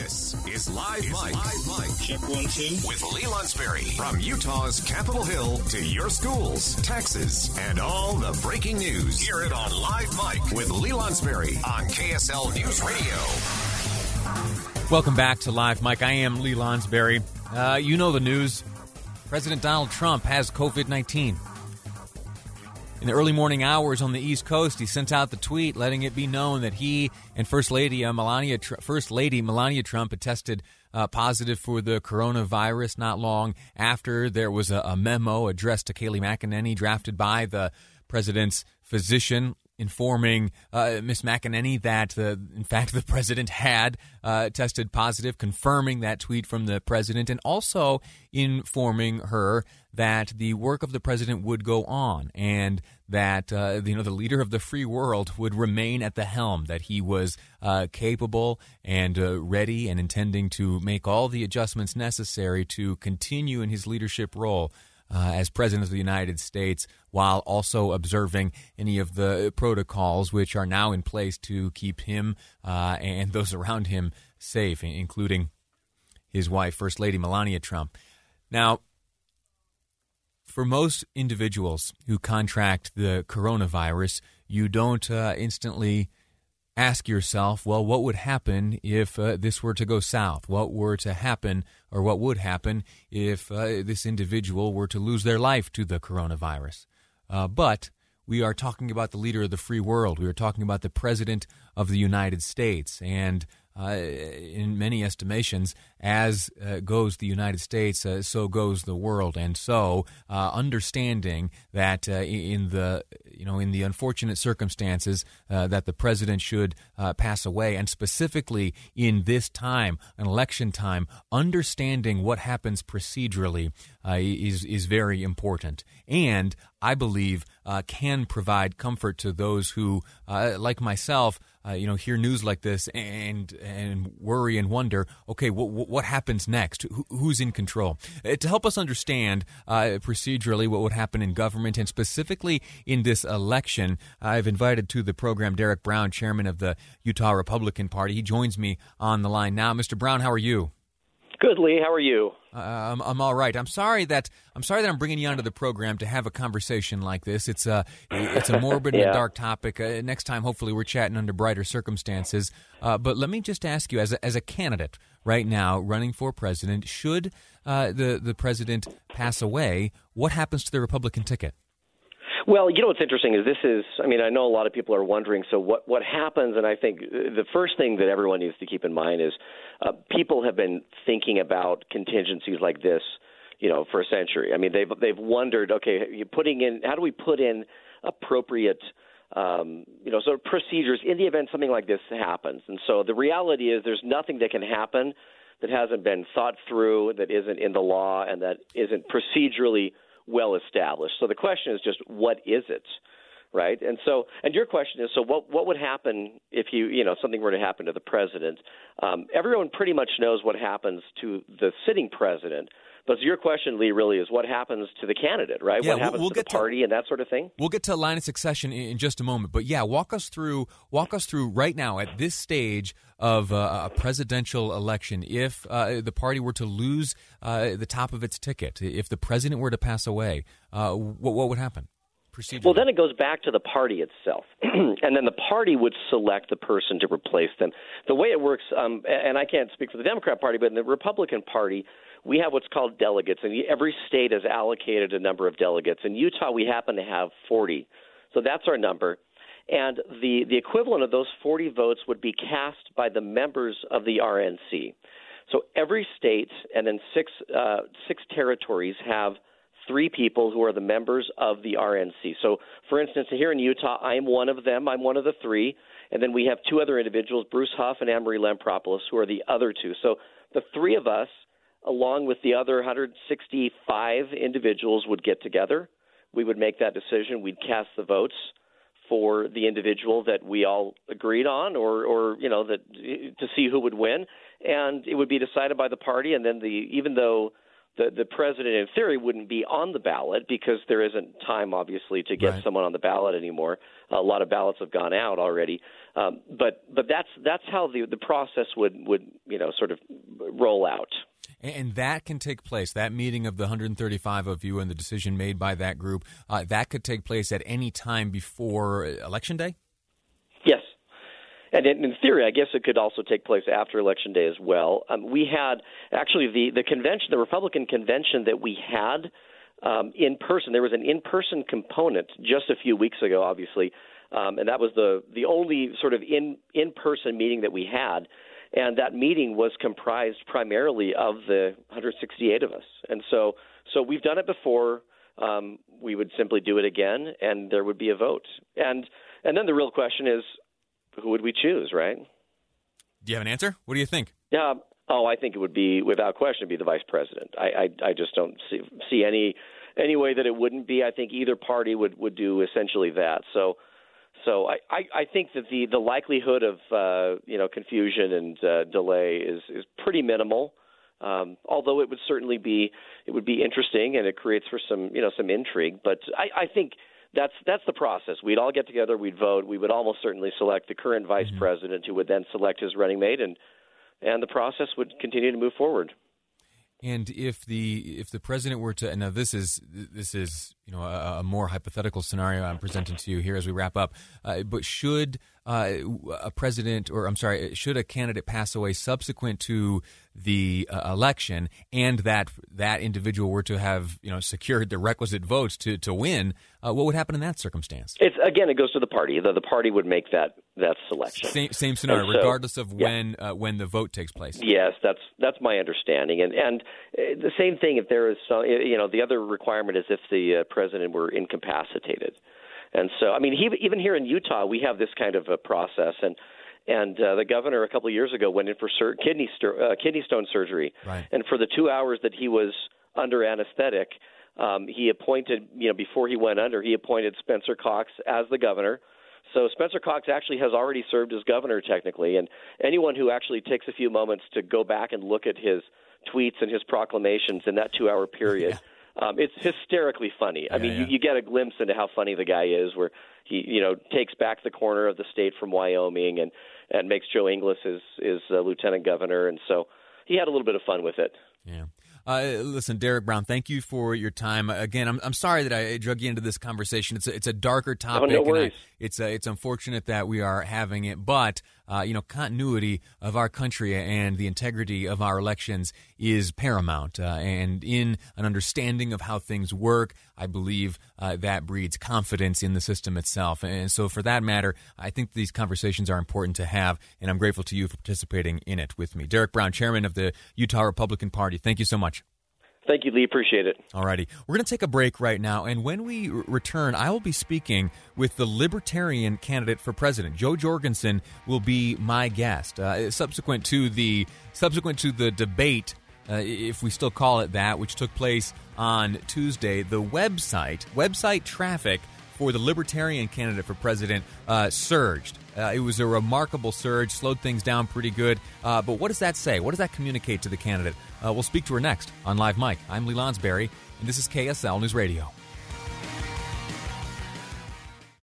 This is Live Mic. Live Mic. Check one, two. With Lee Lonsberry. From Utah's Capitol Hill to your schools, taxes, and all the breaking news. Hear it on Live Mic with Lee Lonsberry on KSL News Radio. Welcome back to Live Mic. I am Lee Lonsberry. Uh, you know the news. President Donald Trump has COVID 19. In the early morning hours on the East Coast, he sent out the tweet letting it be known that he and First Lady uh, Melania, First Lady Melania Trump had tested uh, positive for the coronavirus. Not long after, there was a, a memo addressed to Kayleigh McEnany, drafted by the president's physician, informing uh, Miss McEnany that, in fact, the president had uh, tested positive, confirming that tweet from the president, and also informing her that the work of the president would go on and that uh, you know the leader of the free world would remain at the helm, that he was uh, capable and uh, ready and intending to make all the adjustments necessary to continue in his leadership role uh, as President of the United States while also observing any of the protocols which are now in place to keep him uh, and those around him safe, including his wife, First Lady Melania Trump. Now, for most individuals who contract the coronavirus, you don't uh, instantly ask yourself, well, what would happen if uh, this were to go south? What were to happen, or what would happen if uh, this individual were to lose their life to the coronavirus? Uh, but we are talking about the leader of the free world. We are talking about the president of the United States. And uh, in many estimations, as uh, goes the United States, uh, so goes the world. And so, understanding that in the you know in the unfortunate circumstances uh, that the president should pass away, and specifically in this time, an election time, understanding what happens procedurally is is very important. And I believe can provide comfort to those who, like myself, uh, you know, hear news like this and and worry and wonder, okay, what what happens next? Who, who's in control? Uh, to help us understand uh, procedurally what would happen in government and specifically in this election, I've invited to the program Derek Brown, chairman of the Utah Republican Party. He joins me on the line now. Mr. Brown, how are you? Good, Lee. How are you? Uh, I'm, I'm all right. I'm sorry that I'm sorry that I'm bringing you onto the program to have a conversation like this. It's a it's a morbid yeah. and dark topic. Uh, next time, hopefully, we're chatting under brighter circumstances. Uh, but let me just ask you, as a, as a candidate right now running for president, should uh, the the president pass away, what happens to the Republican ticket? Well, you know what's interesting is this is. I mean, I know a lot of people are wondering. So what what happens? And I think the first thing that everyone needs to keep in mind is uh, people have been thinking about contingencies like this, you know, for a century. I mean, they've they've wondered, okay, you putting in how do we put in appropriate um, you know, sort of procedures in the event something like this happens. And so the reality is there's nothing that can happen that hasn't been thought through, that isn't in the law, and that isn't procedurally well established. So the question is just what is it? right? And so, and your question is, so what what would happen if you you know something were to happen to the president? Um, everyone pretty much knows what happens to the sitting president. But your question, Lee, really is what happens to the candidate, right? Yeah, what happens we'll to get the party to, and that sort of thing? We'll get to line of succession in, in, just a moment. But yeah, walk us through walk us through right now at this stage of uh, a presidential election. If uh, the party were to lose uh, the top of its ticket, if the president were to pass away, uh, what, what would happen? Well, then it goes back to the party itself, and then the party would select the person to replace them. The way it works, um, and I can't speak for the Democrat Party, but in the Republican Party, we have what's called delegates, and every state has allocated a number of delegates. In Utah, we happen to have 40, so that's our number. And the, the equivalent of those 40 votes would be cast by the members of the RNC. So every state and then six uh, six territories have three people who are the members of the RNC. So, for instance, here in Utah, I'm one of them. I'm one of the three. And then we have two other individuals, Bruce Hough and Anne Marie Lampropoulos, who are the other two. So the three of us, along with the other 165 individuals, would get together. We would make that decision. We'd cast the votes for the individual that we all agreed on, or, or you know, that to see who would win, and it would be decided by the party. And then the even though the the president in theory wouldn't be on the ballot because there isn't time obviously to get right. someone on the ballot anymore. A lot of ballots have gone out already. Um, but but that's that's how the the process would would you know sort of roll out. And that can take place. That meeting of the 135 of you and the decision made by that group, uh, that could take place at any time before election day. And in, theory, I guess it could also take place after election day as well. Um, we had actually the the convention, the Republican convention that we had um, in person. There was an in person component just a few weeks ago, obviously, um, and that was the the only sort of in in person meeting that we had. And that meeting was comprised primarily of the 168 of us. And so, so we've done it before. Um, we would simply do it again, and there would be a vote. And and then the real question is, who would we choose, right? Do you have an answer? What do you think? Yeah. Oh, I think it would be without question be the vice president. I I, I just don't see see any any way that it wouldn't be. I think either party would would do essentially that. So so I, I, I think that the the likelihood of uh, you know confusion and uh, delay is is pretty minimal. Um, although it would certainly be it would be interesting and it creates for some you know some intrigue. But I, I think that's that's the process. We'd all get together, we'd vote, we would almost certainly select the current vice mm-hmm. president, who would then select his running mate, and and the process would continue to move forward. And if the if the president were to now this is this is you know a, a more hypothetical scenario I'm presenting to you here as we wrap up, uh, but should uh, a president or I'm sorry should a candidate pass away subsequent to the uh, election and that that individual were to have you know secured the requisite votes to to win, uh, what would happen in that circumstance? It's again, it goes to the party. The, the party would make that that selection. Same, same scenario, so, regardless of yeah. when uh, when the vote takes place. Yes, that's that's my understanding, and and uh, the same thing. If there is some, you know, the other requirement is if the uh, president were incapacitated. And so, I mean, he, even here in Utah, we have this kind of a process, and and uh, the governor a couple of years ago went in for sur- kidney st- uh, kidney stone surgery, right. and for the two hours that he was under anesthetic, um, he appointed, you know, before he went under, he appointed Spencer Cox as the governor. So Spencer Cox actually has already served as governor technically, and anyone who actually takes a few moments to go back and look at his tweets and his proclamations in that two-hour period. Yeah. Um, it's hysterically funny. I mean, yeah. You, you get a glimpse into how funny the guy is, where he, you know, takes back the corner of the state from Wyoming and and makes Joe Ingles his his uh, lieutenant governor, and so he had a little bit of fun with it. Yeah. Uh, listen, Derek Brown, thank you for your time. Again, I'm, I'm sorry that I drug you into this conversation. It's a, it's a darker topic. Oh, no worries. I, it's uh, it's unfortunate that we are having it, but uh, you know, continuity of our country and the integrity of our elections is paramount. Uh, and in an understanding of how things work, I believe uh, that breeds confidence in the system itself. And so, for that matter, I think these conversations are important to have, and I'm grateful to you for participating in it with me. Derek Brown, chairman of the Utah Republican Party. Thank you so much. Thank you, Lee. Appreciate it. All righty. We're going to take a break right now. And when we r- return, I will be speaking with the Libertarian candidate for president. Jo Jorgensen will be my guest. Uh, subsequent to the subsequent to the debate, uh, if we still call it that, which took place on Tuesday, the website website traffic for the Libertarian candidate for president uh, surged. Uh, it was a remarkable surge, slowed things down pretty good. Uh, but what does that say? What does that communicate to the candidate? Uh, we'll speak to her next on Live Mic. I'm Lee Lonsberry, and this is KSL News Radio.